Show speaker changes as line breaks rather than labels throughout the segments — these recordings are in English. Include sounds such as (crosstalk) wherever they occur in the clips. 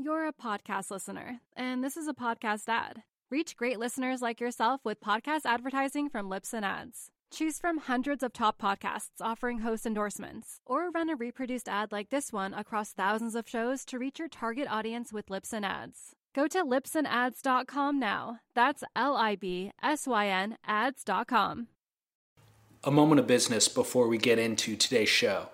You're a podcast listener, and this is a podcast ad. Reach great listeners like yourself with podcast advertising from Libsyn Ads. Choose from hundreds of top podcasts offering host endorsements, or run a reproduced ad like this one across thousands of shows to reach your target audience with Libsyn Ads. Go to libsynads.com now. That's L I B S Y N ads.com.
A moment of business before we get into today's show.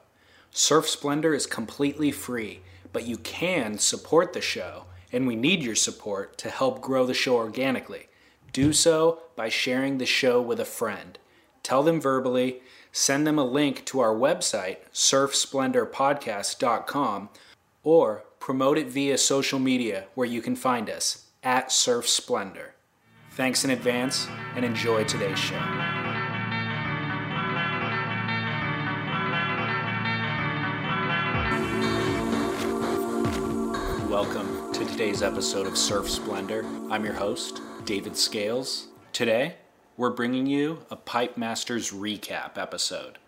Surf Splendor is completely free, but you can support the show, and we need your support to help grow the show organically. Do so by sharing the show with a friend tell them verbally, send them a link to our website, surfsplendorpodcast.com, or promote it via social media where you can find us at Surf Splendor. Thanks in advance and enjoy today's show. Welcome to today's episode of Surf Splendor. I'm your host, David Scales. Today, we're bringing you a Pipe Masters recap episode.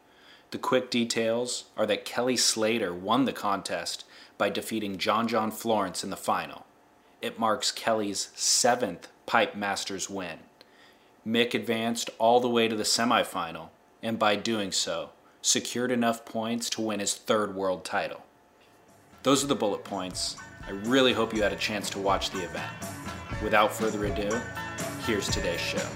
The quick details are that Kelly Slater won the contest by defeating John John Florence in the final. It marks Kelly's seventh Pipe Masters win. Mick advanced all the way to the semifinal, and by doing so, secured enough points to win his third world title. Those are the bullet points. I really hope you had a chance to watch the event. Without further ado, here's today's show.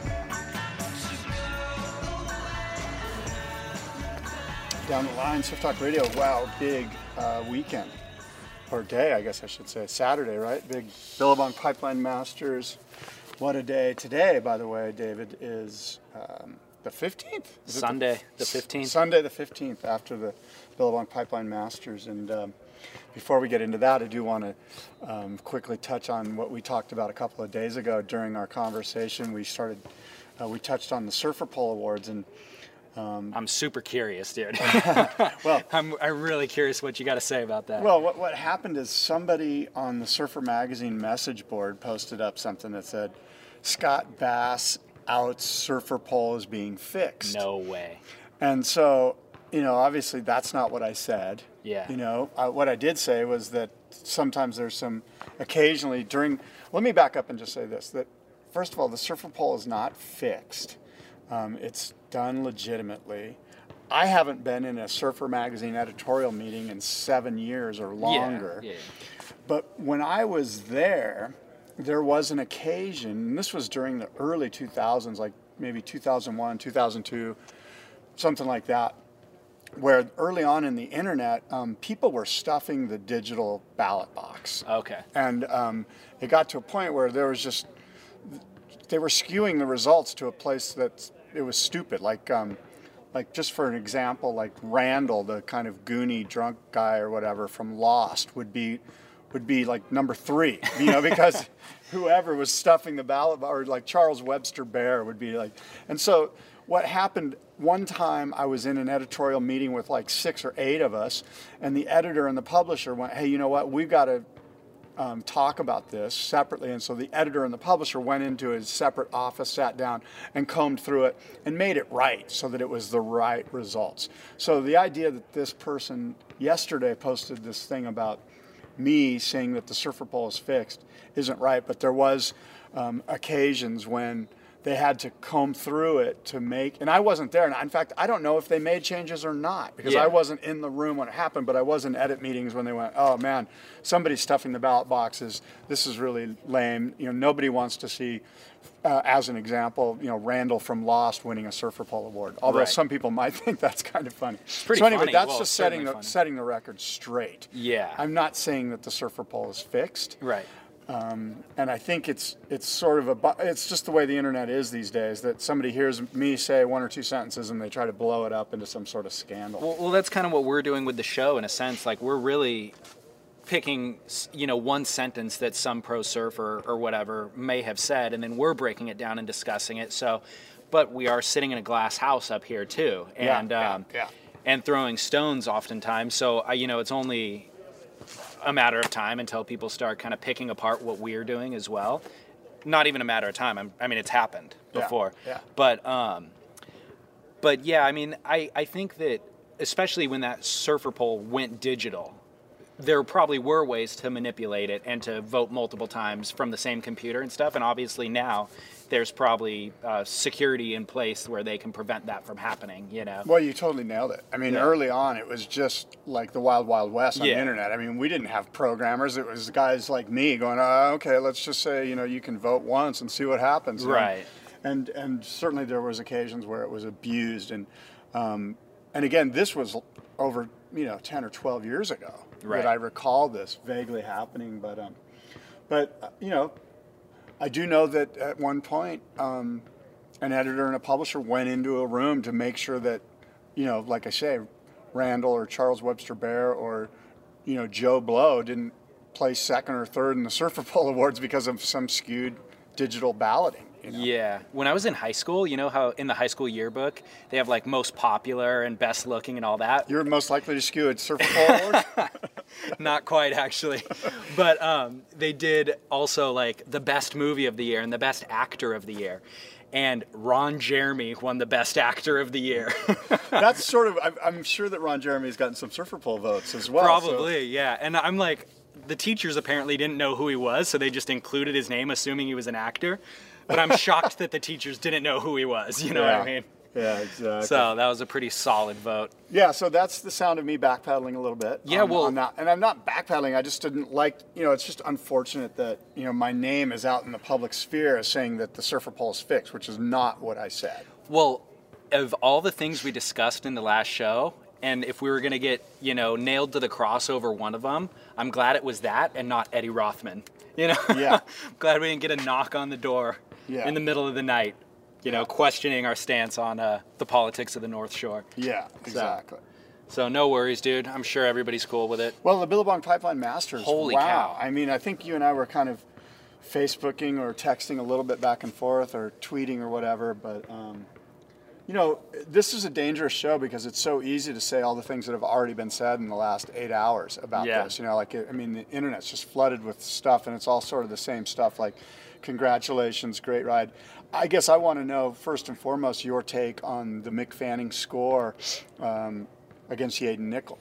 down the line, Surf Talk Radio. Wow, big uh, weekend or day, I guess I should say. Saturday, right? Big Billabong Pipeline Masters. What a day! Today, by the way, David is um, the fifteenth.
Sunday, the fifteenth.
Sunday, the fifteenth, after the Billabong Pipeline Masters. And um, before we get into that, I do want to um, quickly touch on what we talked about a couple of days ago during our conversation. We started, uh, we touched on the Surfer Poll Awards and
um, I'm super curious, dude. (laughs) well, I'm, I'm really curious what you got to say about that.
Well, what, what happened is somebody on the Surfer Magazine message board posted up something that said, Scott Bass out surfer poll is being fixed.
No way.
And so, you know, obviously that's not what I said.
Yeah.
You know, uh, what I did say was that sometimes there's some, occasionally during, let me back up and just say this that first of all, the surfer poll is not fixed. Um, it's done legitimately. I haven't been in a Surfer Magazine editorial meeting in seven years or longer.
Yeah, yeah.
But when I was there, there was an occasion, and this was during the early 2000s, like maybe 2001, 2002, something like that, where early on in the internet, um, people were stuffing the digital ballot box.
Okay.
And um, it got to a point where there was just, they were skewing the results to a place that it was stupid. Like um, like just for an example, like Randall, the kind of goony drunk guy or whatever from Lost, would be would be like number three, you know, because (laughs) whoever was stuffing the ballot, or like Charles Webster Bear would be like, and so what happened one time I was in an editorial meeting with like six or eight of us, and the editor and the publisher went, hey, you know what, we've got to um, talk about this separately. And so the editor and the publisher went into his separate office, sat down, and combed through it and made it right so that it was the right results. So the idea that this person yesterday posted this thing about me saying that the surfer poll is fixed isn't right, but there was um, occasions when they had to comb through it to make and i wasn't there and in fact i don't know if they made changes or not because
yeah.
i wasn't in the room when it happened but i was in edit meetings when they went oh man somebody's stuffing the ballot boxes this is really lame you know nobody wants to see uh, as an example, you know, Randall from Lost winning a Surfer Poll Award. Although
right.
some people (laughs) might think that's kind of funny.
so
anyway,
funny.
that's
well,
just setting the,
funny.
setting the record straight.
Yeah.
I'm not saying that the Surfer Poll is fixed.
Right.
Um, and I think it's it's sort of a it's just the way the internet is these days that somebody hears me say one or two sentences and they try to blow it up into some sort of scandal.
Well, well that's kind of what we're doing with the show in a sense. Like we're really picking you know one sentence that some pro surfer or whatever may have said and then we're breaking it down and discussing it so but we are sitting in a glass house up here too and
yeah,
um,
yeah.
and throwing stones oftentimes so uh, you know it's only a matter of time until people start kind of picking apart what we're doing as well. Not even a matter of time. I'm, i mean, it's happened before.
Yeah, yeah.
But um, but yeah, I mean, I, I think that especially when that surfer poll went digital, there probably were ways to manipulate it and to vote multiple times from the same computer and stuff. And obviously now there's probably uh, security in place where they can prevent that from happening. You know.
Well, you totally nailed it. I mean,
Yeah.
early on, it was just like the wild, wild west on
Yeah.
the internet. I mean, we didn't have programmers. It was guys like me going, oh, "Okay, let's just say you know you can vote once and see what happens." And-
Right.
And and certainly there was occasions where it was abused, and um, and again, this was over you know ten or twelve years ago
Right.
that I recall this vaguely happening. But um, but uh, you know, I do know that at one point, um, an editor and a publisher went into a room to make sure that, you know, like I say, Randall or Charles Webster Bear or, you know, Joe Blow didn't place second or third in the Surfer (laughs) Poll Awards because of some skewed digital balloting. You know?
Yeah. When I was in high school, you know how in the high school yearbook they have like most popular and best looking and all that?
You're most likely to skew at Surfer Poll Awards. (laughs)
Not quite, actually. But um, they did also like the best movie of the year and the best actor of the year. And Ron Jeremy won the best actor of the year. (laughs)
That's sort of. I'm, I'm sure that Ron Jeremy's gotten some Surfer Poll votes as well. so-
Probably, yeah. And I'm like, the teachers apparently didn't know who he was, so they just included his name, assuming he was an actor. But I'm (laughs) shocked that the teachers didn't know who he was. You know what I mean?
Yeah, exactly.
So that was a pretty solid vote.
Yeah, so that's the sound of me backpedaling a little bit.
Yeah,
on-
well-
on that. and I'm not backpedaling. I just didn't like, you know, it's just unfortunate that you know my name is out in the public sphere as saying that the surfer poll is fixed, which is not what I said.
Well, of all the things we discussed in the last show, and if we were going to get, you know, nailed to the cross over one of them, I'm glad it was that and not Eddie Rothman. You know?
Yeah. (laughs)
Glad we didn't get a knock on the door
Yeah.
in the middle of the night, you know, questioning our stance on uh, the politics of the North Shore.
Yeah, exactly.
So no worries, dude. I'm sure everybody's cool with it.
Well, the Billabong Pipeline Masters.
Holy
wow.
cow.
I mean, I think you and I were kind of Facebooking or texting a little bit back and forth or tweeting or whatever, but. Um, you know, this is a dangerous show because it's so easy to say all the things that have already been said in the last eight hours about
Yeah.
this. You know, like, I mean, the internet's just flooded with stuff and it's all sort of the same stuff like, congratulations, great ride. I guess I want to know, first and foremost, your take on the Mick Fanning score um, against Yadin Nicol.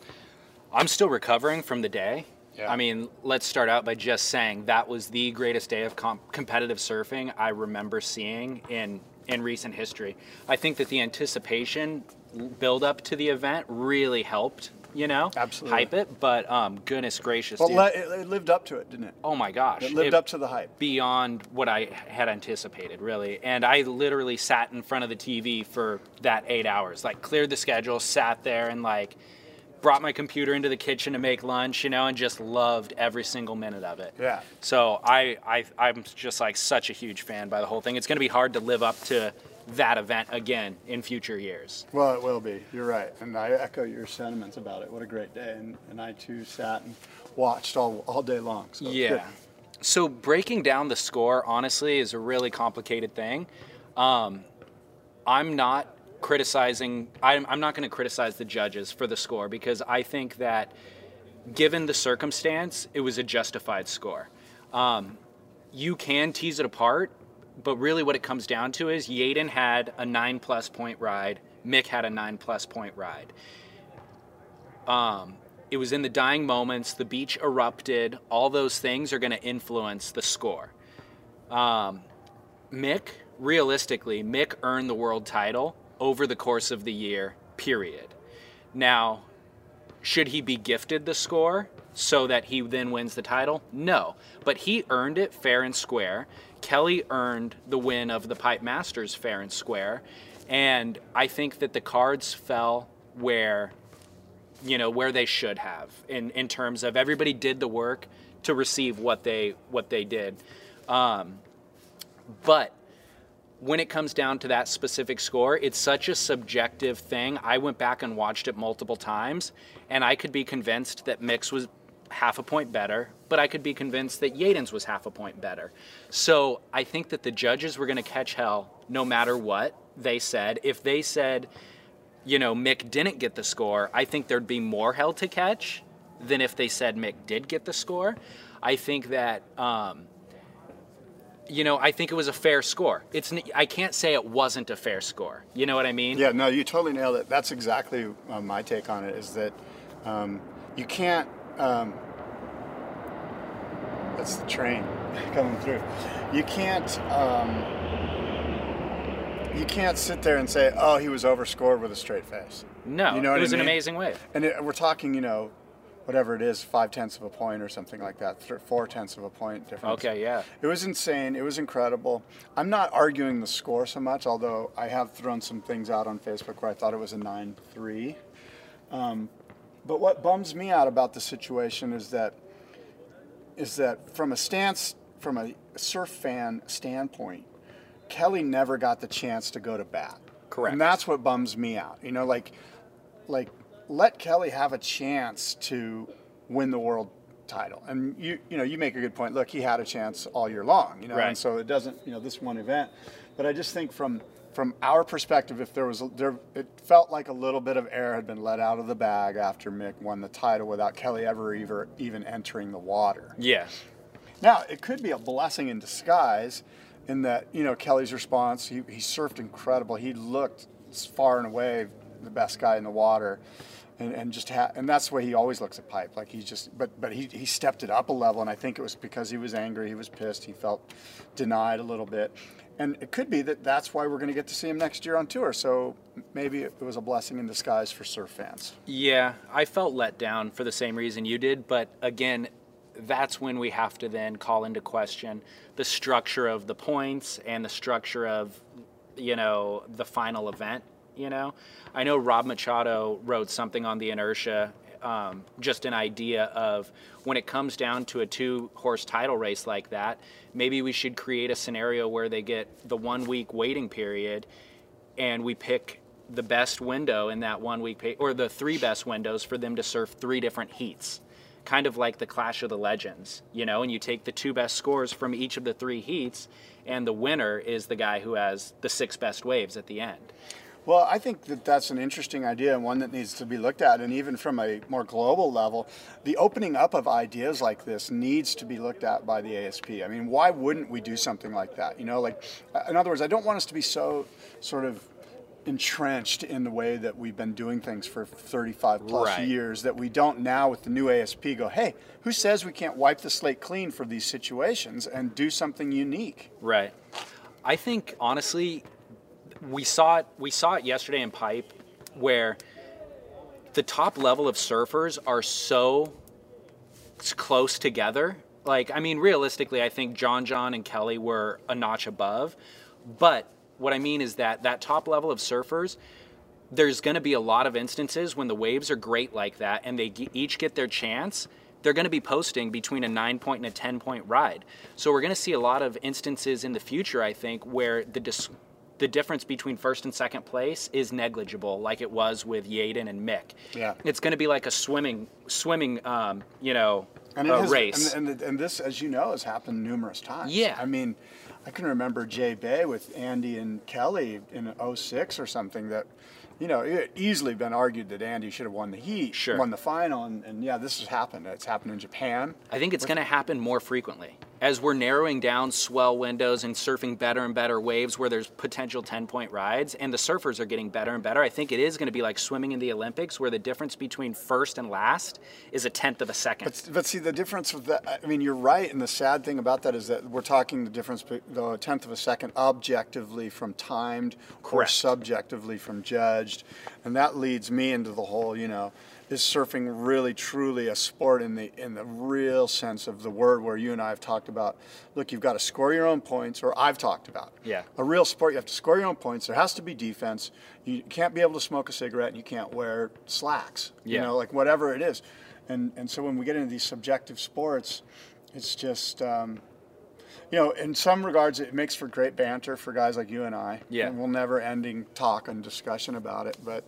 I'm still recovering from the day.
Yeah.
I mean, let's start out by just saying that was the greatest day of comp- competitive surfing I remember seeing in in recent history. I think that the anticipation build up to the event really helped, you know,
Absolutely.
hype it. But um, goodness gracious,
Well,
dude.
it, it lived up to it, didn't it?
oh my gosh,
It lived up to the hype.
beyond what I had anticipated, really. And I literally sat in front of the TV for that eight hours, like cleared the schedule, sat there, and like brought my computer into the kitchen to make lunch, you know, and just loved every single minute of it.
Yeah.
So I, I I'm just like such a huge fan by the whole thing. It's going to be hard to live up to that event again in future years.
Well, it will be. You're right. And I echo your sentiments about it. What a great day. And, and I too sat and watched all, all day long. So
Yeah.
good.
So breaking down the score, honestly, is a really complicated thing. Um, I'm not criticizing. I'm, I'm not going to criticize the judges for the score because I think that, given the circumstance, it was a justified score. Um, you can tease it apart, but really what it comes down to is Yadin had a nine plus point ride. Mick had a nine plus point ride. Um, it was in the dying moments. The beach erupted. All those things are going to influence the score. Um, Mick, realistically, Mick earned the world title over the course of the year, period. Now, should he be gifted the score so that he then wins the title? No. But he earned it fair and square. Kelly earned the win of the Pipe Masters fair and square. And I think that the cards fell where you know where they should have in in terms of everybody did the work to receive what they what they did um, but when it comes down to that specific score it's such a subjective thing. I went back and watched it multiple times and i could be convinced that Mick's was half a point better but i could be convinced that Yadin's was half a point better. So i think that the judges were going to catch hell no matter what they said. If they said you know, Mick didn't get the score, I think there'd be more hell to catch than if they said Mick did get the score. I think that, um, you know, I think it was a fair score. It's I can't say it wasn't a fair score. You know what I mean?
Yeah, no, you totally nailed it. That's exactly uh, my take on it is that um, you can't, um, That's the train (laughs) coming through. You can't. Um, you can't sit there and say, "Oh, he was overscored with a straight face."
No,
You know
it was
I
an amazing wave.
And it, we're talking, you know, whatever it is, five tenths of a point or something like that, th- four tenths of a point difference.
Okay, yeah.
It was insane. It was incredible. I'm not arguing the score so much, although I have thrown some things out on Facebook where I thought it was a 9 3. Um, but what bums me out about the situation is that is that from a stance from a surf fan standpoint, Kelly never got the chance to go to bat.
Correct.
And that's what bums me out. You know, like like let Kelly have a chance to win the world title. And you you know, you make a good point. Look, he had a chance all year long, you know,
Right.
and so it doesn't, you know, this one event. But I just think from from our perspective, if there was a, there, it felt like a little bit of air had been let out of the bag after Mick won the title without Kelly ever even, even entering the water.
Yeah.
Now, it could be a blessing in disguise in that, you know, Kelly's response, he, he surfed incredible. He looked far and away the best guy in the water. And, and just ha- and that's the way he always looks at pipe. Like he's just, but but he, he stepped it up a level, and I think it was because he was angry, he was pissed, he felt denied a little bit, and it could be that that's why we're going to get to see him next year on tour. So maybe it was a blessing in disguise for surf fans.
Yeah, I felt let down for the same reason you did, but again, that's when we have to then call into question the structure of the points and the structure of, you know, the final event. You know, I know Rob Machado wrote something on the inertia, um, just an idea of when it comes down to a two horse title race like that, maybe we should create a scenario where they get the one week waiting period and we pick the best window in that one week or the three best windows for them to surf three different heats kind of like the clash of the legends you know? And you take the two best scores from each of the three heats and the winner is the guy who has the six best waves at the end
Well, I think that that's an interesting idea and one that needs to be looked at. And even from a more global level, the opening up of ideas like this needs to be looked at by the ASP. I mean, why wouldn't we do something like that? You know, like, uh, in other words, I don't want us to be so sort of entrenched in the way that we've been doing things for 35 plus
Right.
years that we don't now with the new ASP go, hey, who says we can't wipe the slate clean for these situations and do something unique?
Right. I think honestly, we saw it. We saw it yesterday in pipe, where the top level of surfers are so close together. Like, I mean, realistically, I think John John and Kelly were a notch above, but what I mean is that that top level of surfers. There's going to be a lot of instances when the waves are great like that and they each get their chance they're going to be posting between a nine point and a 10 point ride. So we're going to see a lot of instances in the future, I think, where the dis- the difference between first and second place is negligible, like it was with Yadin and Mick.
Yeah.
It's going to be like a swimming, swimming, um, you know,
and it
a
has,
race.
And, and, and this, as you know, has happened numerous times.
Yeah.
I mean, I can remember J-Bay with Andy and Kelly in 06 or something that, you know, it easily been argued that Andy should have won the heat,
Sure.
won the final, and, and yeah, this has happened. It's happened in Japan.
I think it's going to happen more frequently as we're narrowing down swell windows and surfing better and better waves where there's potential 10 point rides and the surfers are getting better and better. I think it is going to be like swimming in the Olympics where the difference between first and last is a tenth of a second.
But, but see, the difference with that, I mean, you're right, and the sad thing about that is that we're talking the difference, the tenth of a second objectively from timed or
Correct.
subjectively from judged. And that leads me into the whole, you know, is surfing really truly a sport in the in the real sense of the word where you and I have talked about look you've got to score your own points or I've talked about
Yeah.
a real sport you have to score your own points there has to be defense you can't be able to smoke a cigarette and you can't wear slacks
yeah.
you know like whatever it is and and so when we get into these subjective sports it's just um, you know in some regards it makes for great banter for guys like you and I
Yeah.
and we'll never ending talk and discussion about it but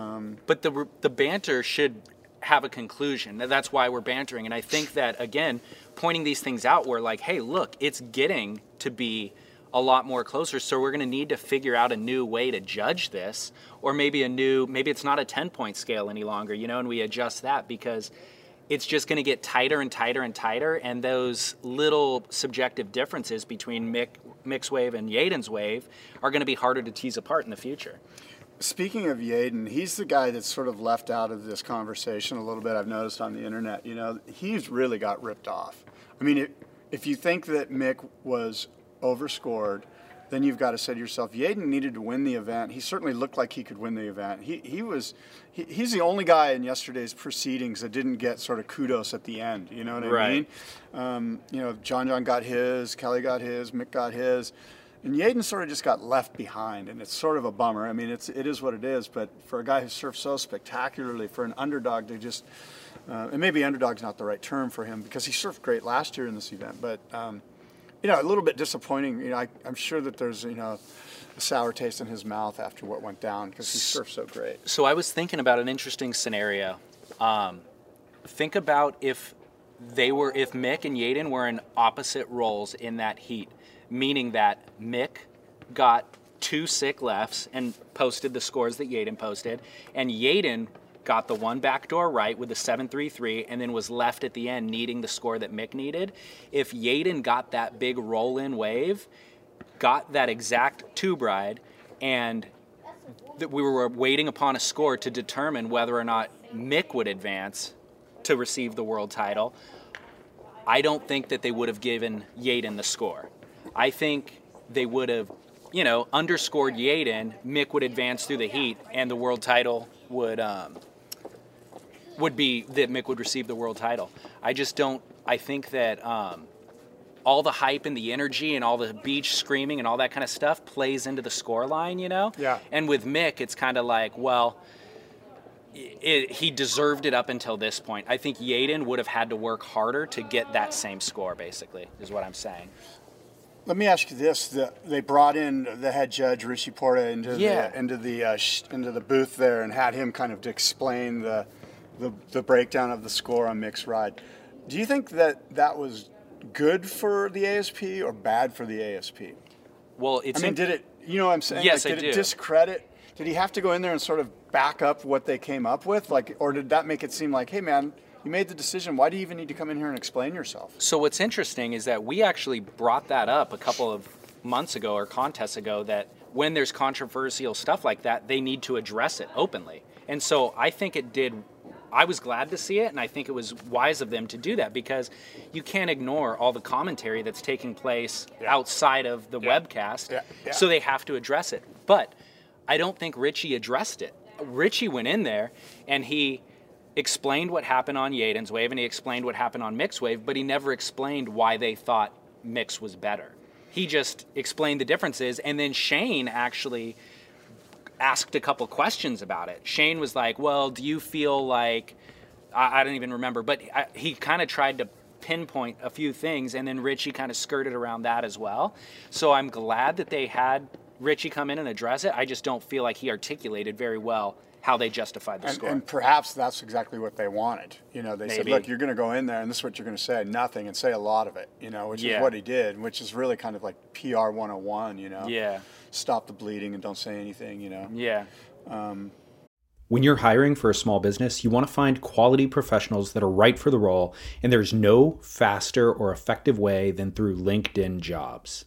um,
but the the banter should have a conclusion. That's why we're bantering, and I think that again, pointing these things out, we're like, hey, look, it's getting to be a lot more closer. So we're going to need to figure out a new way to judge this, or maybe a new, maybe it's not a ten point scale any longer, you know, and we adjust that because. It's just going to get tighter and tighter and tighter, and those little subjective differences between Mick, Mick's wave and Yadin's wave are going to be harder to tease apart in the future.
Speaking of Yadin, he's the guy that's sort of left out of this conversation a little bit. I've noticed on the internet. You know, he's really got ripped off. I mean, it, if you think that Mick was overscored, then you've got to say to yourself, Yadin needed to win the event. He certainly looked like he could win the event. He, he was he, he's the only guy in yesterday's proceedings that didn't get sort of kudos at the end. You know what I
Right.
mean? Um, you know, John John got his, Kelly got his, Mick got his. And Yadin sort of just got left behind, and it's sort of a bummer. I mean, it's it is what it is. But for a guy who surfed so spectacularly, for an underdog to just, uh, and maybe underdog's not the right term for him because he surfed great last year in this event, but um, you know, a little bit disappointing. You know, I, I'm sure that there's you know a sour taste in his mouth after what went down because he surfed so great.
So I was thinking about an interesting scenario. Um, think about if they were, if Mick and Yadin were in opposite roles in that heat, meaning that Mick got two sick lefts and posted the scores that Yadin posted, and Yadin got the one backdoor right with the 733 and then was left at the end needing the score that Mick needed. If Yadin got that big roll in wave, got that exact tube ride, and that we were waiting upon a score to determine whether or not Mick would advance to receive the world title. I don't think that they would have given Yadin the score. I think they would have, you know, underscored Yadin. Mick would advance through the heat, and the world title would um, would be that Mick would receive the world title. I just don't. I think that um, all the hype and the energy and all the beach screaming and all that kind of stuff plays into the score line, you know?
Yeah.
And with Mick, it's kind of like, well, it, he deserved it up until this point. I think Yadin would have had to work harder to get that same score, basically, is what I'm saying.
Let me ask you this: the, They brought in the head judge Richie Porta into
Yeah.
the into the uh, sh- into the booth there and had him kind of explain the, the the breakdown of the score on Mick's ride. Do you think that that was good for the ASP or bad for the ASP?
Well, it's
I mean,
in-
did it? You know what I'm saying?
Yes,
like,
I
did
do.
it discredit? Did he have to go in there and sort of back up what they came up with, like, or did that make it seem like, hey, man, you made the decision. Why do you even need to come in here and explain yourself?
So what's interesting is that we actually brought that up a couple of months ago or contests ago that when there's controversial stuff like that, they need to address it openly. And so I think it did I was glad to see it and I think it was wise of them to do that because you can't ignore all the commentary that's taking place outside of the webcast.
Yeah. Yeah.
So they have to address it. But I don't think Richie addressed it. Richie went in there and he explained what happened on Yadin's wave and he explained what happened on Mick's wave, but he never explained why they thought Mick's was better. He just explained the differences, and then Shane actually asked a couple questions about it. Shane was like, "Well, do you feel like I, I don't even remember, but I, he kind of tried to pinpoint a few things, and then Richie kind of skirted around that as well. So I'm glad that they had Richie come in and address it. I just don't feel like he articulated very well how they justified the
And,
score.
and perhaps that's exactly what they wanted. You know, they said, look, you're going to go in there and this is what you're going to say, nothing, and say a lot of it, you know, which
Yeah.
is what he did, which is really kind of like PR 101, you know?
yeah,
Stop the bleeding and don't say anything, you know?
yeah.
Um, when you're hiring for a small business, you want to find quality professionals that are right for the role, and there's no faster or effective way than through LinkedIn jobs.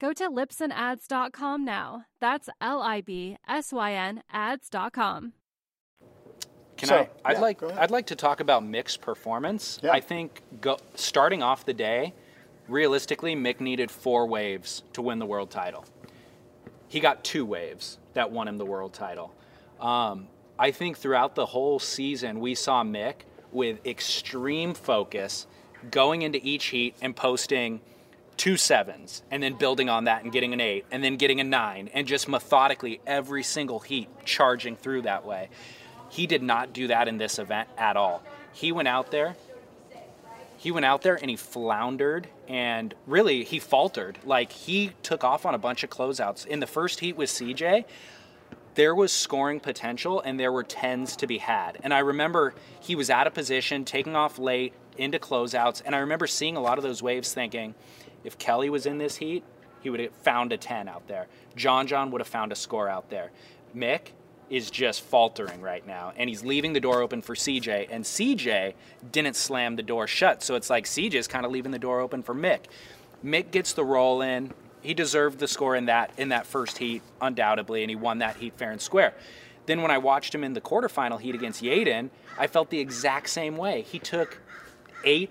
Go to libsynads.com now. That's L I B S Y N ads.com.
Can
So,
I? I'd
yeah,
like. I'd like to talk about Mick's performance.
Yeah.
I think go, starting off the day, realistically, Mick needed four waves to win the world title. He got two waves that won him the world title. Um, I think throughout the whole season, we saw Mick with extreme focus going into each heat and posting two sevens and then building on that and getting an eight and then getting a nine and just methodically every single heat charging through that way. He did not do that in this event at all. He went out there, he went out there and he floundered and really he faltered. Like he took off on a bunch of closeouts. In the first heat with CJ, there was scoring potential and there were tens to be had. And I remember he was out of position, taking off late into closeouts. And I remember seeing a lot of those waves thinking, if Kelly was in this heat, he would have found a 10 out there. John John would have found a score out there. Mick is just faltering right now, and he's leaving the door open for CJ, and CJ didn't slam the door shut. So it's like CJ is kind of leaving the door open for Mick. Mick gets the roll in. He deserved the score in that in that first heat, undoubtedly, and he won that heat fair and square. Then when I watched him in the quarterfinal heat against Yadin, I felt the exact same way. He took eight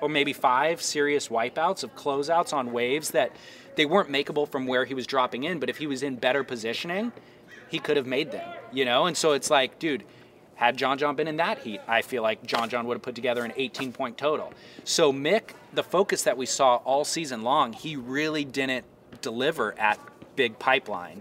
or maybe five serious wipeouts of closeouts on waves that they weren't makeable from where he was dropping in, but if he was in better positioning, he could have made them, you know? And so it's like, dude, had John John been in that heat, I feel like John John would have put together an 18 point total. So Mick, the focus that we saw all season long, he really didn't deliver at Big Pipeline.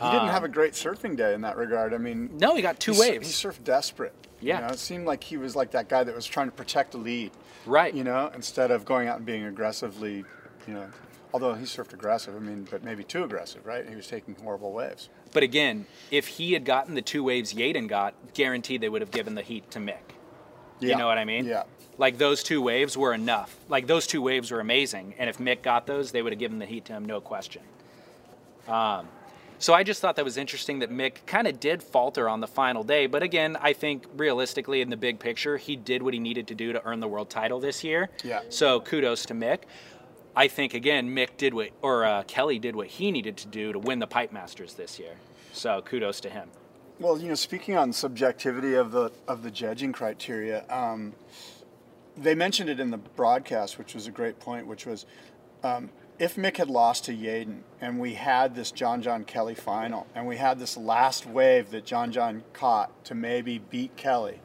He didn't um, have a great surfing day in that regard. I mean,
No, he got two
he,
waves.
He surfed desperate.
Yeah.
You know, it seemed like he was like that guy that was trying to protect the lead.
Right.
You know, instead of going out and being aggressively, you know, although he surfed aggressive, I mean, but maybe too aggressive, right? He was taking horrible waves.
But again, if he had gotten the two waves Yadin got, guaranteed they would have given the heat to Mick.
Yeah.
You know what I mean?
Yeah.
Like those two waves were enough. Like those two waves were amazing, and if Mick got those, they would have given the heat to him, no question. Um, so I just thought that was interesting that Mick kind of did falter on the final day, but again, I think realistically in the big picture, he did what he needed to do to earn the world title this year.
Yeah.
So kudos to Mick. I think again, Mick did what, or uh, Kelly did what he needed to do to win the Pipe Masters this year. So kudos to him.
Well, you know, speaking on subjectivity of the of the judging criteria, um, they mentioned it in the broadcast, which was a great point. Which was, um, if Mick had lost to Yadin, and we had this John John Kelly final, and we had this last wave that John John caught to maybe beat Kelly,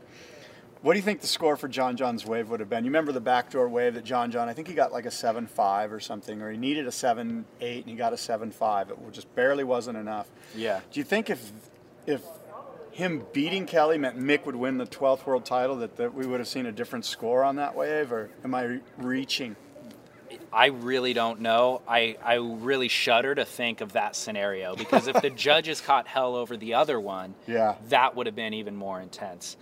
what do you think the score for John John's wave would have been? You remember the backdoor wave that John John? I think he got like a seven five or something, or he needed a seven eight, and he got a seven five. It just barely wasn't enough.
Yeah.
Do you think if if him beating Kelly meant Mick would win the 12th world title, that, that we would have seen a different score on that wave, or am I re- reaching?
I really don't know. I, I really shudder to think of that scenario because if the (laughs) judges caught hell over the other one,
Yeah.
that would have been even more intense.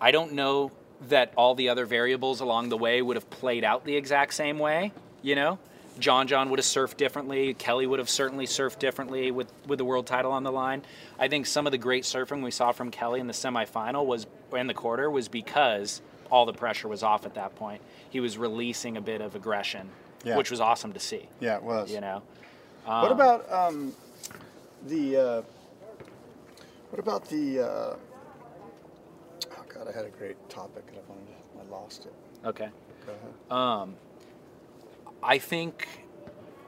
I don't know that all the other variables along the way would have played out the exact same way, you know? John John would have surfed differently. Kelly would have certainly surfed differently with, with the world title on the line. I think some of the great surfing we saw from Kelly in the semifinal was in the quarter was because all the pressure was off at that point. He was releasing a bit of aggression,
Yeah.
which was awesome to see.
Yeah, it was.
You know,
What about um, the? Uh, what about the? Uh, oh God, I had a great topic and I wanted. To, I lost it.
okay.
Go ahead.
Um, I think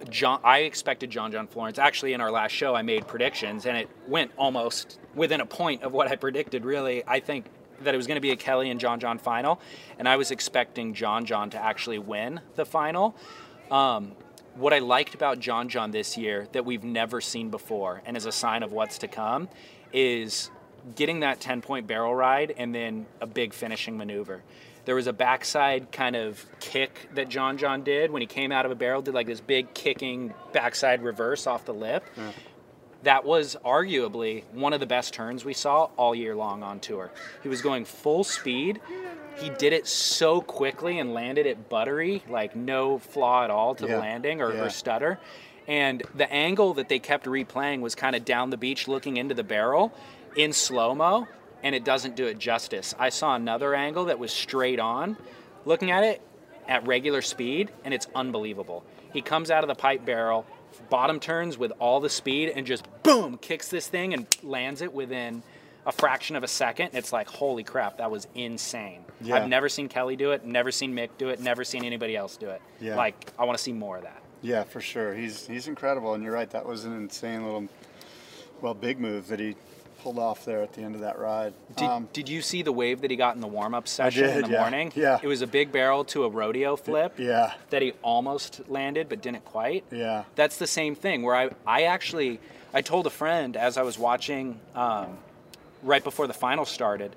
John. I expected John John Florence. Actually, in our last show, I made predictions, and it went almost within a point of what I predicted. Really, I think that it was going to be a Kelly and John John final, and I was expecting John John to actually win the final. Um, what I liked about John John this year that we've never seen before, and is a sign of what's to come, is getting that 10 point barrel ride and then a big finishing maneuver. There was a backside kind of kick that John John did when he came out of a barrel, did like this big kicking backside reverse off the lip. That was arguably one of the best turns we saw all year long on tour. He was going full speed. He did it so quickly and landed it buttery, like no flaw at all to the landing or,
Yeah.
or stutter. And the angle that they kept replaying was kind of down the beach looking into the barrel. in slow mo, and it doesn't do it justice. I saw another angle that was straight on, looking at it at regular speed, and it's unbelievable. He comes out of the pipe barrel, bottom turns with all the speed, and just boom, kicks this thing and lands it within a fraction of a second. It's like, holy crap, that was insane.
Yeah.
I've never seen Kelly do it, never seen Mick do it, never seen anybody else do it.
Yeah.
Like, I want to see more of that.
Yeah, for sure. He's he's incredible, and you're right. That was an insane little, well, big move that he pulled off there at the end of that ride.
Did,
Um,
did you see the wave that he got in the warm up session in the
yeah.
morning?
Yeah.
It was a big barrel to a rodeo flip
yeah,
that he almost landed but didn't quite.
yeah,
That's the same thing where I, I actually, I told a friend as I was watching um, right before the final started,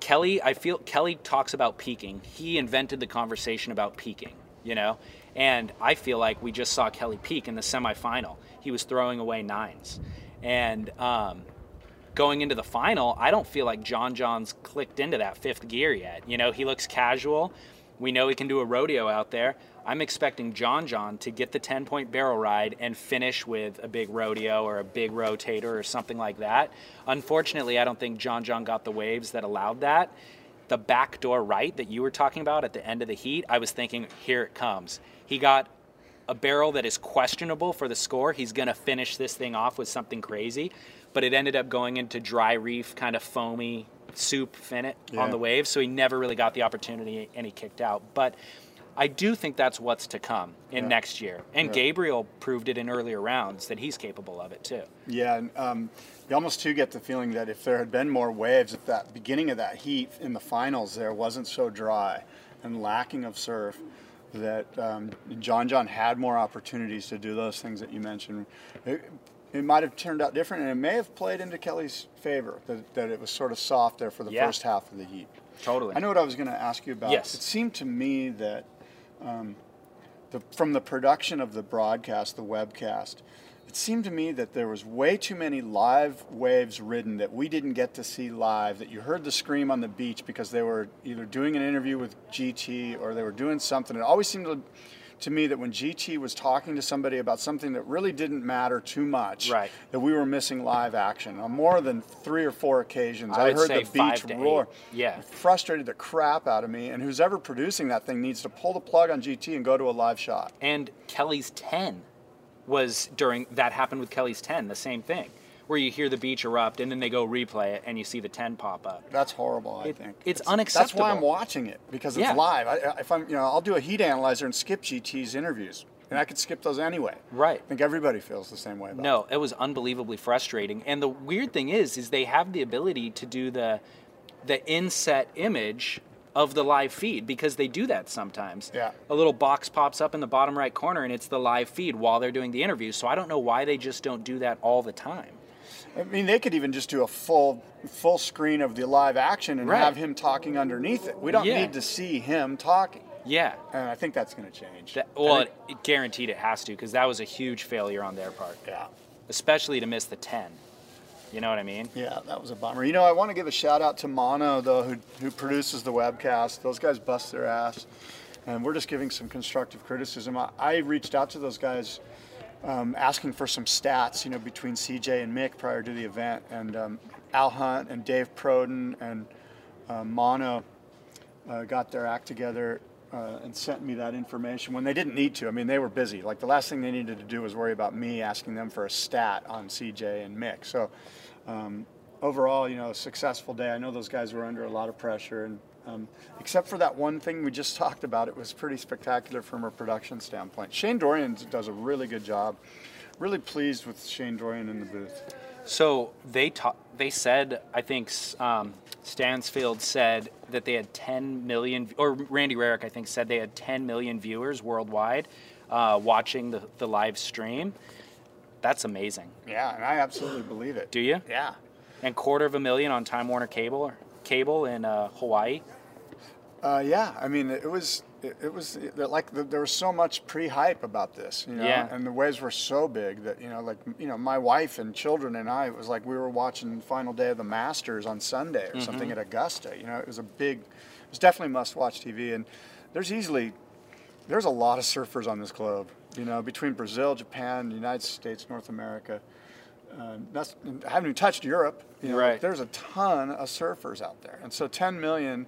Kelly, I feel Kelly talks about peaking. He invented the conversation about peaking, you know? And I feel like we just saw Kelly peak in the semifinal. He was throwing away nines. And um, going into the final, I don't feel like John John's clicked into that fifth gear yet. You know, he looks casual. We know he can do a rodeo out there. I'm expecting John John to get the 10 point barrel ride and finish with a big rodeo or a big rotator or something like that. Unfortunately, I don't think John John got the waves that allowed that. The backdoor right that you were talking about at the end of the heat, I was thinking, here it comes. He got a barrel that is questionable for the score. He's going to finish this thing off with something crazy, but it ended up going into dry reef, kind of foamy soup finnet
Yeah.
on the waves, so he never really got the opportunity and he kicked out. But I do think that's what's to come in
Yeah.
next year. And
Yeah.
Gabriel proved it in earlier rounds that he's capable of it too.
yeah. And um, you almost too get the feeling that if there had been more waves, if that beginning of that heat in the finals there wasn't so dry and lacking of surf, that um, John John had more opportunities to do those things that you mentioned. It, it might have turned out different, and it may have played into Kelly's favor that, that it was sort of soft there for the
Yeah.
first half of the heat.
Totally.
I know what I was going to ask you about.
Yes.
It seemed to me that um, the, from the production of the broadcast, the webcast, it seemed to me that there was way too many live waves ridden that we didn't get to see live. That you heard the scream on the beach because they were either doing an interview with GT or they were doing something. It always seemed to, to me that when GT was talking to somebody about something that really didn't matter too much,
Right.
that we were missing live action on more than three or four occasions.
I would
heard the beach
to eight.
roar
Yeah.
frustrated the crap out of me. And who's ever producing that thing needs to pull the plug on GT and go to a live shot.
And Kelly's 10 was during that happened with Kelly's 10, the same thing, where you hear the beach erupt and then they go replay it and you see the 10 pop up.
That's horrible. I
It-
think
it's unacceptable.
That's why I'm watching it because it's
Yeah.
live. I, I- if I'm, you know, I'll do a heat analyzer and skip GT's interviews, and I could skip those anyway.
Right.
I think everybody feels the same way. About
No, it was unbelievably frustrating. And the weird thing is, is they have the ability to do the the inset image of the live feed because they do that sometimes.
Yeah.
A little box pops up in the bottom right corner and it's the live feed while they're doing the interview. So I don't know why they just don't do that all the time.
I mean, they could even just do a full full screen of the live action and
Right.
have him talking underneath it. We don't
Yeah.
need to see him talking,
Yeah.
and I think that's going to change.
That, well,
think-
it, it guaranteed it has to because that was a huge failure on their part,
yeah.
especially to miss the 10. You know what I mean?
Yeah, that was a bummer. You know, I want to give a shout out to Mono though, who who produces the webcast. Those guys bust their ass, and we're just giving some constructive criticism. I, I reached out to those guys, um, asking for some stats. You know, between CJ and Mick prior to the event, and um, Al Hunt and Dave Prodan and uh, Mono uh, got their act together. Uh, and sent me that information when they didn't need to. I mean, they were busy. Like the last thing they needed to do was worry about me asking them for a stat on CJ and Mick. So, um, overall, you know, a successful day. I know those guys were under a lot of pressure, and um, except for that one thing we just (laughs) talked about, it was pretty spectacular from a production standpoint. Shane Dorian does a really good job. Really pleased with Shane Dorian in the booth.
So they ta- they said I think um, Stansfield said that they had 10 million, or Randy Rarick I think said they had 10 million viewers worldwide uh, watching the, the live stream. That's amazing.
Yeah, and I absolutely believe it.
Do you?
Yeah.
And quarter of a million on Time Warner Cable cable in uh, Hawaii.
Uh, yeah, I mean, it was it, it was like the, there was so much pre-hype about this, you know,
Yeah.
and the waves were so big that you know, like you know, my wife and children and I, it was like we were watching the final day of the Masters on Sunday or something
Mm-hmm.
at Augusta. You know, it was a big, it was definitely must-watch TV, and there's easily there's a lot of surfers on this globe. You know, between Brazil, Japan, the United States, North America. uh, that's, I haven't even touched Europe. You know,
Right.
There's a ton of surfers out there, and so 10 million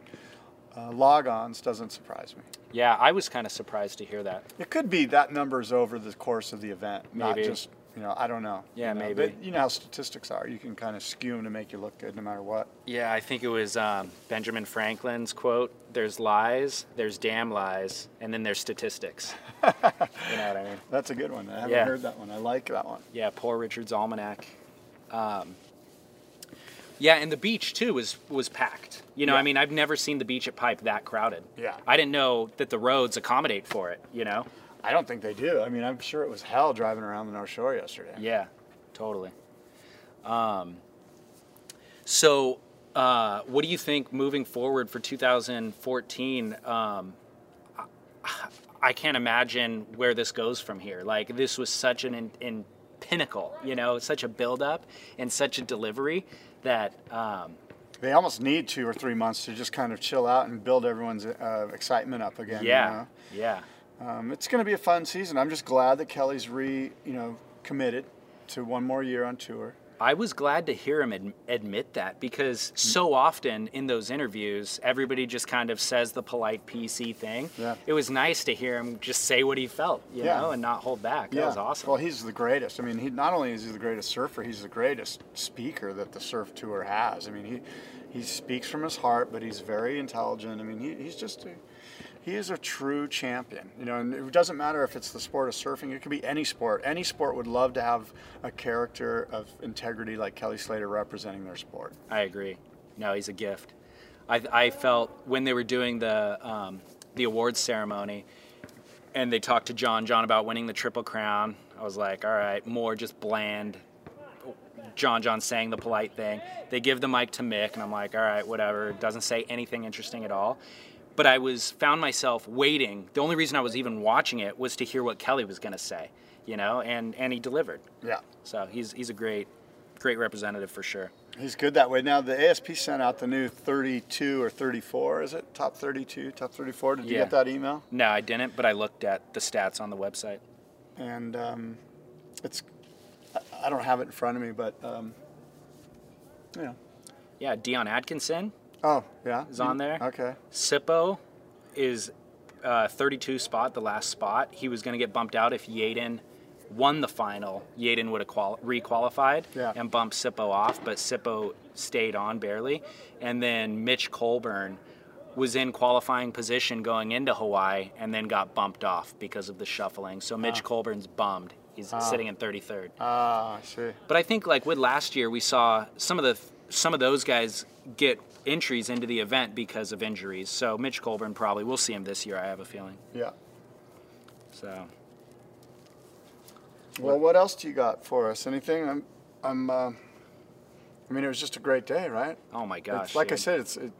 uh, log-ons doesn't surprise me.
Yeah, I was kind of surprised to hear that.
It could be that numbers over the course of the event, not just you know. I don't know.
Yeah,
you know,
maybe.
but you know how statistics are. You can kind of skew them to make you look good, no matter what.
Yeah, I think it was um, Benjamin Franklin's quote there's lies, there's damn lies, and then there's statistics. (laughs) you know what I mean?
That's a good one. I haven't
Yeah.
heard that one. I like that one.
Yeah, Poor Richard's Almanac. Um, yeah, and the beach too was was packed. You know,
Yeah.
I mean, I've never seen the beach at Pipe that crowded.
Yeah.
I didn't know that the roads accommodate for it. You know.
I don't think they do. I mean, I'm sure it was hell driving around the North Shore yesterday.
Yeah, totally. Um, so, uh, what do you think moving forward for 2014? Um, I- I can't imagine where this goes from here. Like, this was such an in, in pinnacle, you know, such a buildup and such a delivery that, um,
They almost need two or three months to just kind of chill out and build everyone's uh, excitement up again. you
yeah,
know?
yeah.
Um, it's going to be a fun season. I'm just glad that Kelly's re, you know, committed to one more year on tour.
I was glad to hear him ad- admit that because mm. so often in those interviews, everybody just kind of says the polite PC thing.
Yeah.
It was nice to hear him just say what he felt, you
Yeah.
know, and not hold back. That was awesome.
Well, he's the greatest. I mean, he not only is he the greatest surfer, he's the greatest speaker that the surf tour has. I mean, he he speaks from his heart, but he's very intelligent. I mean, he, he's just a, he is a true champion. You know, and it doesn't matter if it's the sport of surfing; it could be any sport. Any sport would love to have a character of integrity like Kelly Slater representing their sport.
I agree. No, he's a gift. I, I felt when they were doing the um, the awards ceremony, and they talked to John John about winning the Triple Crown. I was like, all right, more just bland. John John saying the polite thing. They give the mic to Mick, and I'm like, all right, whatever. Doesn't say anything interesting at all. But I was found myself waiting. The only reason I was even watching it was to hear what Kelly was going to say, you know, and and he delivered.
Yeah.
So he's he's a great great representative for sure.
He's good that way. Now the ASP sent out the new 32 or 34. Is it top 32, top 34? Did you get that email?
No, I didn't, but I looked at the stats on the website.
and um, it's I- I don't have it in front of me, but um, you know.
Yeah, Dion Atkinson,
Oh yeah,
Is on there?
Okay.
Sippo is uh, 32 spot, the last spot. He was going to get bumped out if Yadin won the final. Yadin would have quali- requalified
Yeah.
and bumped Sippo off, but Sippo stayed on barely. And then Mitch Coleborn was in qualifying position going into Hawaii and then got bumped off because of the shuffling. So Mitch Coleborn's bummed. He's sitting in 33rd.
Ah, I see.
But I think like with last year, we saw some of the some of those guys get entries into the event because of injuries. So Mitch Coleborn probably we'll see him this year. I have a feeling.
Yeah.
So
Well, what else do you got for us? Anything? I'm. I'm. Uh, I mean, it was just a great day, right?
oh my gosh,
It's, like I said, it's. It,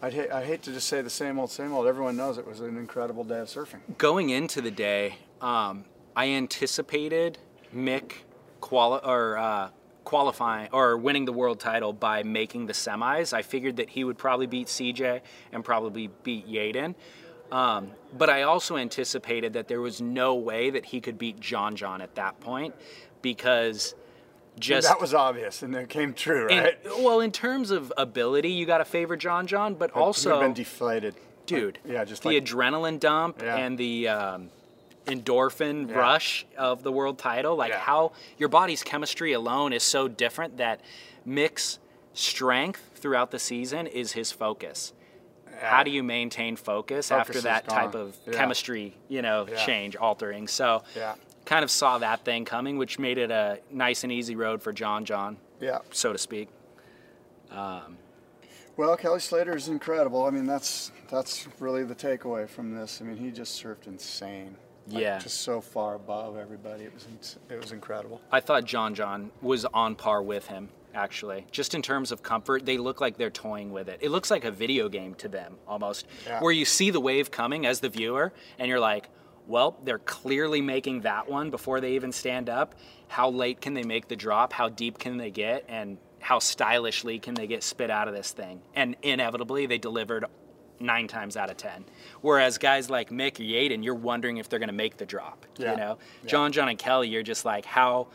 I'd hate, I hate to just say the same old, same old. Everyone knows it was an incredible day of surfing.
going into the day, um, I anticipated Mick quali- or uh, qualifying or winning the world title by making the semis. I figured that he would probably beat CJ and probably beat Yadin. Um, but I also anticipated that there was no way that he could beat John John at that point because just
that was obvious, and it came true,
in-
right?
well in terms of ability, you got to favor John John, but
would
also
been deflated.
dude.
Yeah, just
the
like
adrenaline dump
Yeah.
and the um, endorphin
Yeah.
rush of the world title. Like
Yeah.
how your body's chemistry alone is so different that Mick's strength throughout the season is his focus. How do you maintain focus,
Focus
after that type of
Yeah.
chemistry, you know,
Yeah.
change, altering? So,
Yeah.
kind of saw that thing coming, which made it a nice and easy road for John John,
yeah.
so to speak.
Um, well, Kelly Slater is incredible. I mean, that's that's really the takeaway from this. I mean, he just surfed insane. Like,
Yeah.
just so far above everybody. It was it was incredible.
I thought John John was on par with him, actually. Just in terms of comfort, they look like they're toying with it. It looks like a video game to them almost,
Yeah.
where you see the wave coming as the viewer, and you're like, well, they're clearly making that one before they even stand up. How late can they make the drop? How deep can they get? And how stylishly can they get spit out of this thing? And inevitably, they delivered nine times out of ten. Whereas guys like Mick or Yadin, you're wondering if they're going to make the drop.
Yeah.
You know,
Yeah.
John, John, and Kelly, you're just like, how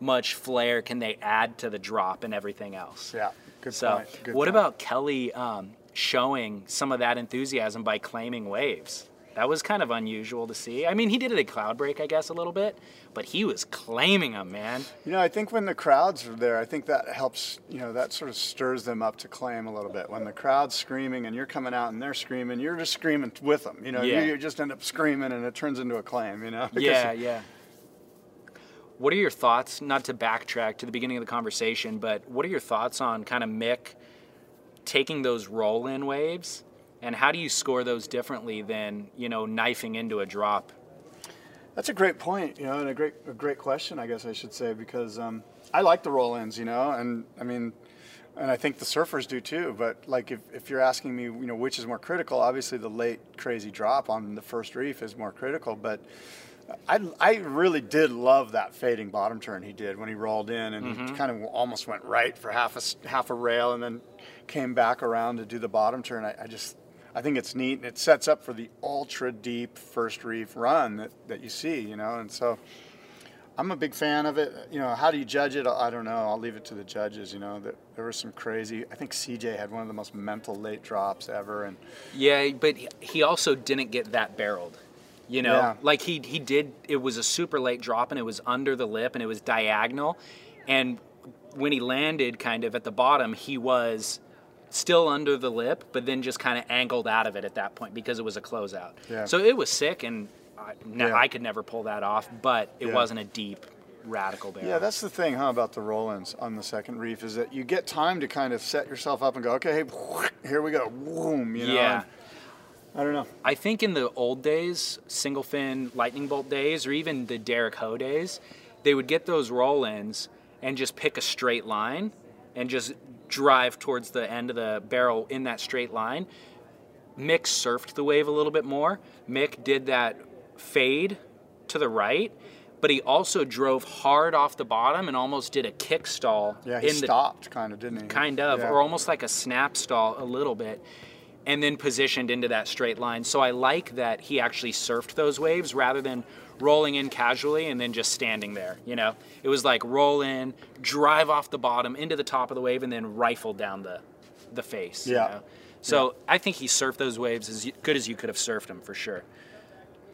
much flair can they add to the drop and everything else.
Yeah, good
So,
point. Good
what
point.
about Kelly um, showing some of that enthusiasm by claiming waves? That was kind of unusual to see. I mean, he did it at Cloudbreak, I guess, a little bit, but he was claiming them, man.
You know, I think when the crowds are there, I think that helps, you know, that sort of stirs them up to claim a little bit. When the crowd's screaming and you're coming out and they're screaming, you're just screaming with them. You know,
Yeah.
you, you just end up screaming and it turns into a claim, you know? (laughs) Because-
Yeah, yeah. What are your thoughts, not to backtrack to the beginning of the conversation, but what are your thoughts on kind of Mick taking those roll in waves? And how do you score those differently than, you know, knifing into a drop?
That's a great point, you know, and a great, a great question, I guess I should say, because um, I like the roll-ins, you know, and I mean, and I think the surfers do too. But like, if, if you're asking me, you know, which is more critical, obviously the late crazy drop on the first reef is more critical. But I, I really did love that fading bottom turn he did when he rolled in and he kind of almost went right for half a half a rail and then came back around to do the bottom turn. I, I just I think it's neat and it sets up for the ultra deep first reef run that, that you see, you know, and so I'm a big fan of it. You know, how do you judge it? I don't know. I'll leave it to the judges. You know, that there was some crazy. I think CJ had one of the most mental late drops ever, and
Yeah, but he- he also didn't get that barreled. You know,
Yeah.
like he he did. It was a super late drop, and it was under the lip, and it was diagonal. And when he landed, kind of at the bottom, he was still under the lip, but then just kind of angled out of it at that point because it was a closeout.
Yeah.
So it was sick, and I, no-
Yeah.
I could never pull that off. But it
Yeah.
wasn't a deep, radical barrel.
Yeah, that's the thing, huh, about the roll-ins on the second reef is that you get time to kind of set yourself up and go, okay, (laughs) here we go, boom, you know.
Yeah.
I don't know.
I think in the old days, single fin lightning bolt days, or even the Derek Ho days, they would get those roll ins and just pick a straight line and just drive towards the end of the barrel in that straight line. Mick surfed the wave a little bit more. Mick did that fade to the right, but he also drove hard off the bottom and almost did a kick stall
Yeah, he
in the
stopped, kind of, didn't he?
kind of,
Yeah.
or almost like a snap stall a little bit, and then positioned into that straight line. So I like that he actually surfed those waves rather than rolling in casually and then just standing there. You know, it was like roll in, drive off the bottom into the top of the wave, and then rifle down the the face. you
Yeah.
know? So I think he surfed those waves as good as you could have surfed them for sure.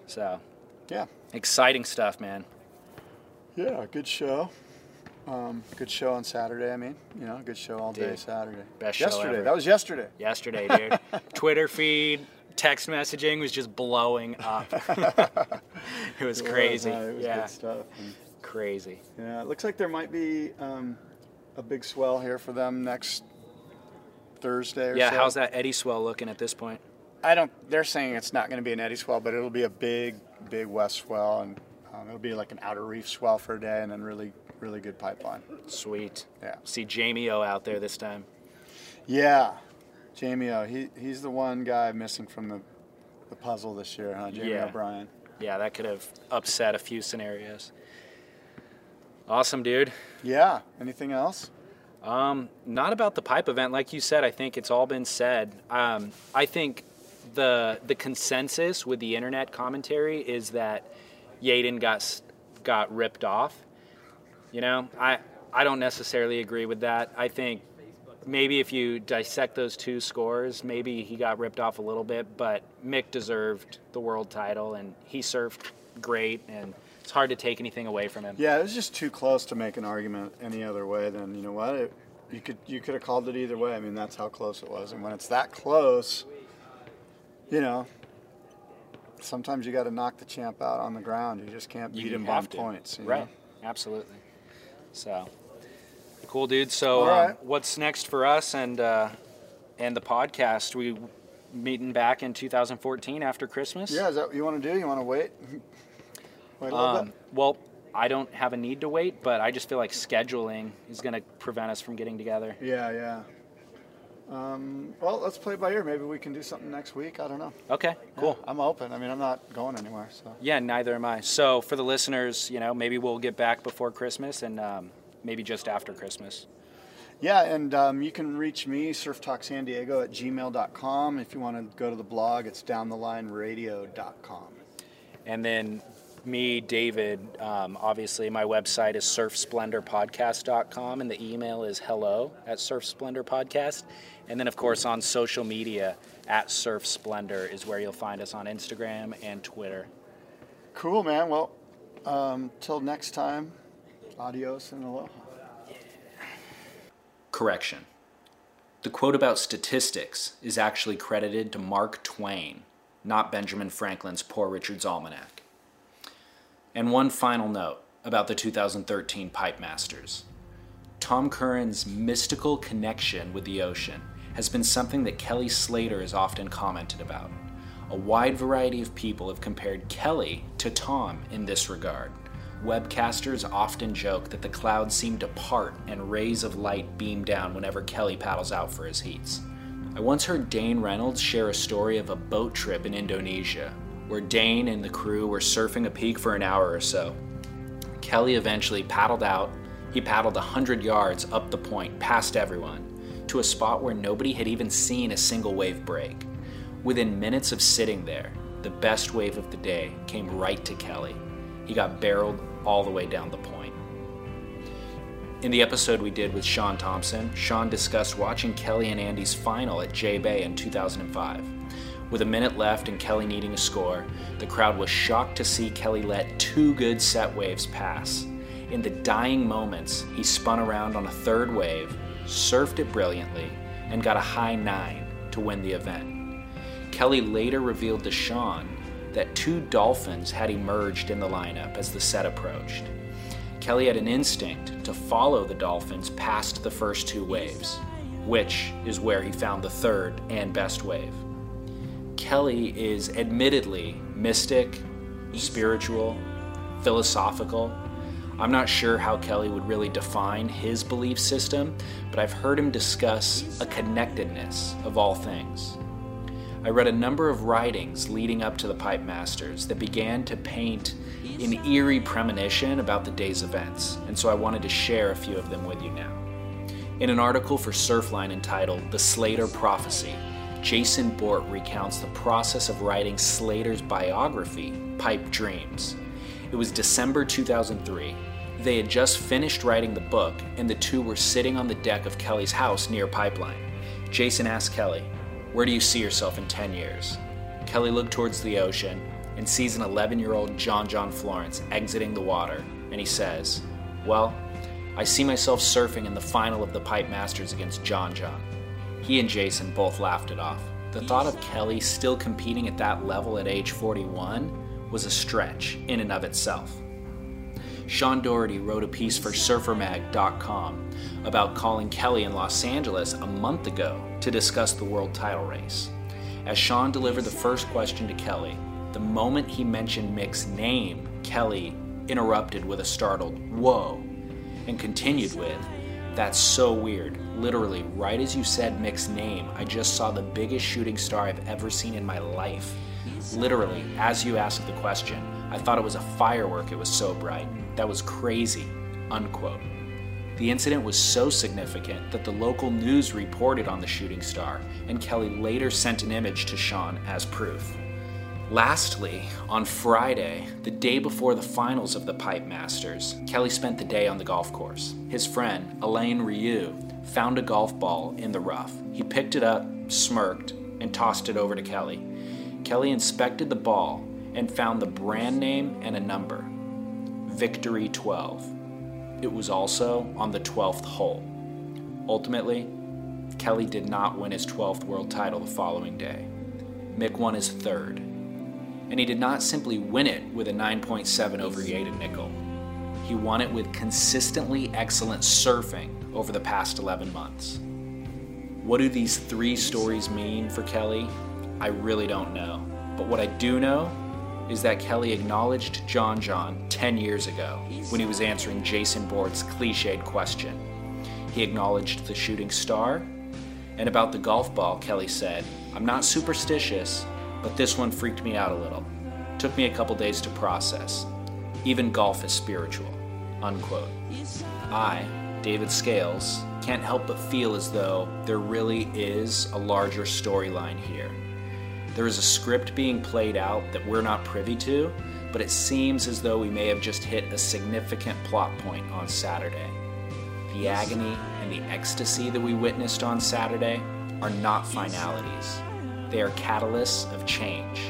So
Yeah.
exciting stuff, man.
Yeah, good show. Um, good show on Saturday. I mean, you know, good show all day Saturday.
best show
yesterday. That was yesterday.
yesterday, dude. (laughs) Twitter feed, text messaging was just blowing up. (laughs) it was crazy.
It was, uh, it was
yeah,
good stuff. And,
crazy.
yeah, it looks like there might be um, a big swell here for them next Thursday or
Yeah,
so.
how's that Eddie swell looking at this point?
I don't. They're saying it's not going to be an Eddie swell, but it'll be a big, big west swell, and um, it'll be like an outer reef swell for a day, and then really, really good pipeline.
Sweet.
Yeah.
See Jamie O out there this time.
Yeah, Jamie O. He he's the one guy missing from the the puzzle this year, huh? Jamie
Yeah.
O'Brien.
Yeah, that could have upset a few scenarios. Awesome, dude.
Yeah. Anything else?
Um, not about the pipe event, like you said. I think it's all been said. Um, I think the the consensus with the internet commentary is that Yadin got got ripped off. You know, I I don't necessarily agree with that. I think maybe if you dissect those two scores, maybe he got ripped off a little bit, but Mick deserved the world title and he surfed great and it's hard to take anything away from him.
Yeah, it was just too close to make an argument any other way. than, you know what? It, you could you could have called it either way. I mean, that's how close it was. And when it's that close, you know, sometimes you got to knock the champ out on the ground. You just can't beat
You
him
to.
points. you know?
Right. Absolutely. So cool, dude. So
All
um, what's next for us and uh, and the podcast? We meeting back in 2014 after Christmas.
Yeah, is that what you want to do? You want to wait? (laughs) Wait a little
Um,
bit.
well, I don't have a need to wait, but I just feel like scheduling is going to prevent us from getting together.
Yeah, yeah. Um, well, let's play by ear. Maybe we can do something next week. I don't know.
Okay. Cool.
Yeah, I'm open. I mean, I'm not going anywhere. So.
Yeah, neither am I. So for the listeners, you know, maybe we'll get back before Christmas and um, maybe just after Christmas.
Yeah, and um, you can reach me, Surf Talk San Diego at gmail.com. If you want to go to the blog, it's downthelineradio.com.
And then me, David, um, obviously my website is surfsplendorpodcast.com and the email is hello at surfsplendorpodcast. And then, of course, on social media, at Surf Splendor is where you'll find us on Instagram and Twitter.
Cool, man. Well, um, till next time, adios and aloha.
Correction. The quote about statistics is actually credited to Mark Twain, not Benjamin Franklin's Poor Richard's Almanac. And one final note about the 2013 Pipe Masters. Tom Curren's mystical connection with the ocean has been something that Kelly Slater has often commented about. A wide variety of people have compared Kelly to Tom in this regard. Webcasters often joke that the clouds seem to part and rays of light beam down whenever Kelly paddles out for his heats. I once heard Dane Reynolds share a story of a boat trip in Indonesia, where Dane and the crew were surfing a peak for an hour or so. Kelly eventually paddled out. He paddled 100 yards up the point, past everyone, to a spot where nobody had even seen a single wave break. Within minutes of sitting there, the best wave of the day came right to Kelly. He got barreled all the way down the point. In the episode we did with Shaun Tomson, Shaun discussed watching Kelly and Andy's final at J-Bay in 2005. With a minute left and Kelly needing a score, the crowd was shocked to see Kelly let two good set waves pass. In the dying moments, he spun around on a third wave, surfed it brilliantly, and got a high nine to win the event. Kelly later revealed to Shaun that two dolphins had emerged in the lineup as the set approached. Kelly had an instinct to follow the dolphins past the first two waves, which is where he found the third and best wave. Kelly is admittedly mystic, spiritual, philosophical. I'm not sure how Kelly would really define his belief system, but I've heard him discuss a connectedness of all things. I read a number of writings leading up to the Pipe Masters that began to paint an eerie premonition about the day's events, and so I wanted to share a few of them with you now. In an article for Surfline entitled The Slater Prophecy, Jason Borte recounts the process of writing Slater's biography, Pipe Dreams. It was December 2003. They had just finished writing the book, and the two were sitting on the deck of Kelly's house near Pipeline. Jason asked Kelly, Where do you see yourself in 10 years? Kelly looked towards the ocean and sees an 11 year old John John Florence exiting the water, and he says, Well, I see myself surfing in the final of the Pipe Masters against John John. He and Jason both laughed it off. The thought of Kelly still competing at that level at age 41 was a stretch in and of itself. Sean Doherty wrote a piece for SurferMag.com about calling Kelly in Los Angeles a month ago to discuss the world title race. As Sean delivered the first question to Kelly, the moment he mentioned Mick's name, Kelly interrupted with a startled, Whoa, and continued with, That's so weird. Literally, right as you said Mick's name, I just saw the biggest shooting star I've ever seen in my life. Literally, as you asked the question, I thought it was a firework, it was so bright. That was crazy. Unquote. The incident was so significant that the local news reported on the shooting star, and Kelly later sent an image to Sean as proof. Lastly, on Friday, the day before the finals of the Pipe Masters, Kelly spent the day on the golf course. His friend, Elaine Ryu, found a golf ball in the rough. He picked it up, smirked, and tossed it over to Kelly. Kelly inspected the ball and found the brand name and a number Victory 12. It was also on the 12th hole. Ultimately, Kelly did not win his 12th world title the following day. Mick won his third and he did not simply win it with a 9.7 over Yadin Nicol. He won it with consistently excellent surfing over the past 11 months. What do these three stories mean for Kelly? I really don't know. But what I do know is that Kelly acknowledged John John 10 years ago when he was answering Jason Borte's cliched question. He acknowledged the shooting star, and about the golf ball, Kelly said, I'm not superstitious, but this one freaked me out a little. Took me a couple days to process. Even golf is spiritual. Unquote. I, David Scales, can't help but feel as though there really is a larger storyline here. There is a script being played out that we're not privy to but it seems as though we may have just hit a significant plot point on Saturday. The agony and the ecstasy that we witnessed on Saturday are not finalities, they are catalysts of change.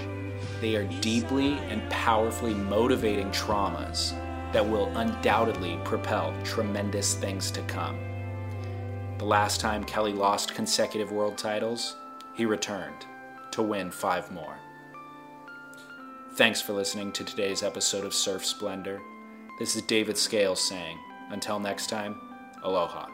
They are deeply and powerfully motivating traumas that will undoubtedly propel tremendous things to come. The last time Kelly lost consecutive world titles, he returned to win five more. Thanks for listening to today's episode of Surf Splendor. This is David Scales saying, until next time, aloha.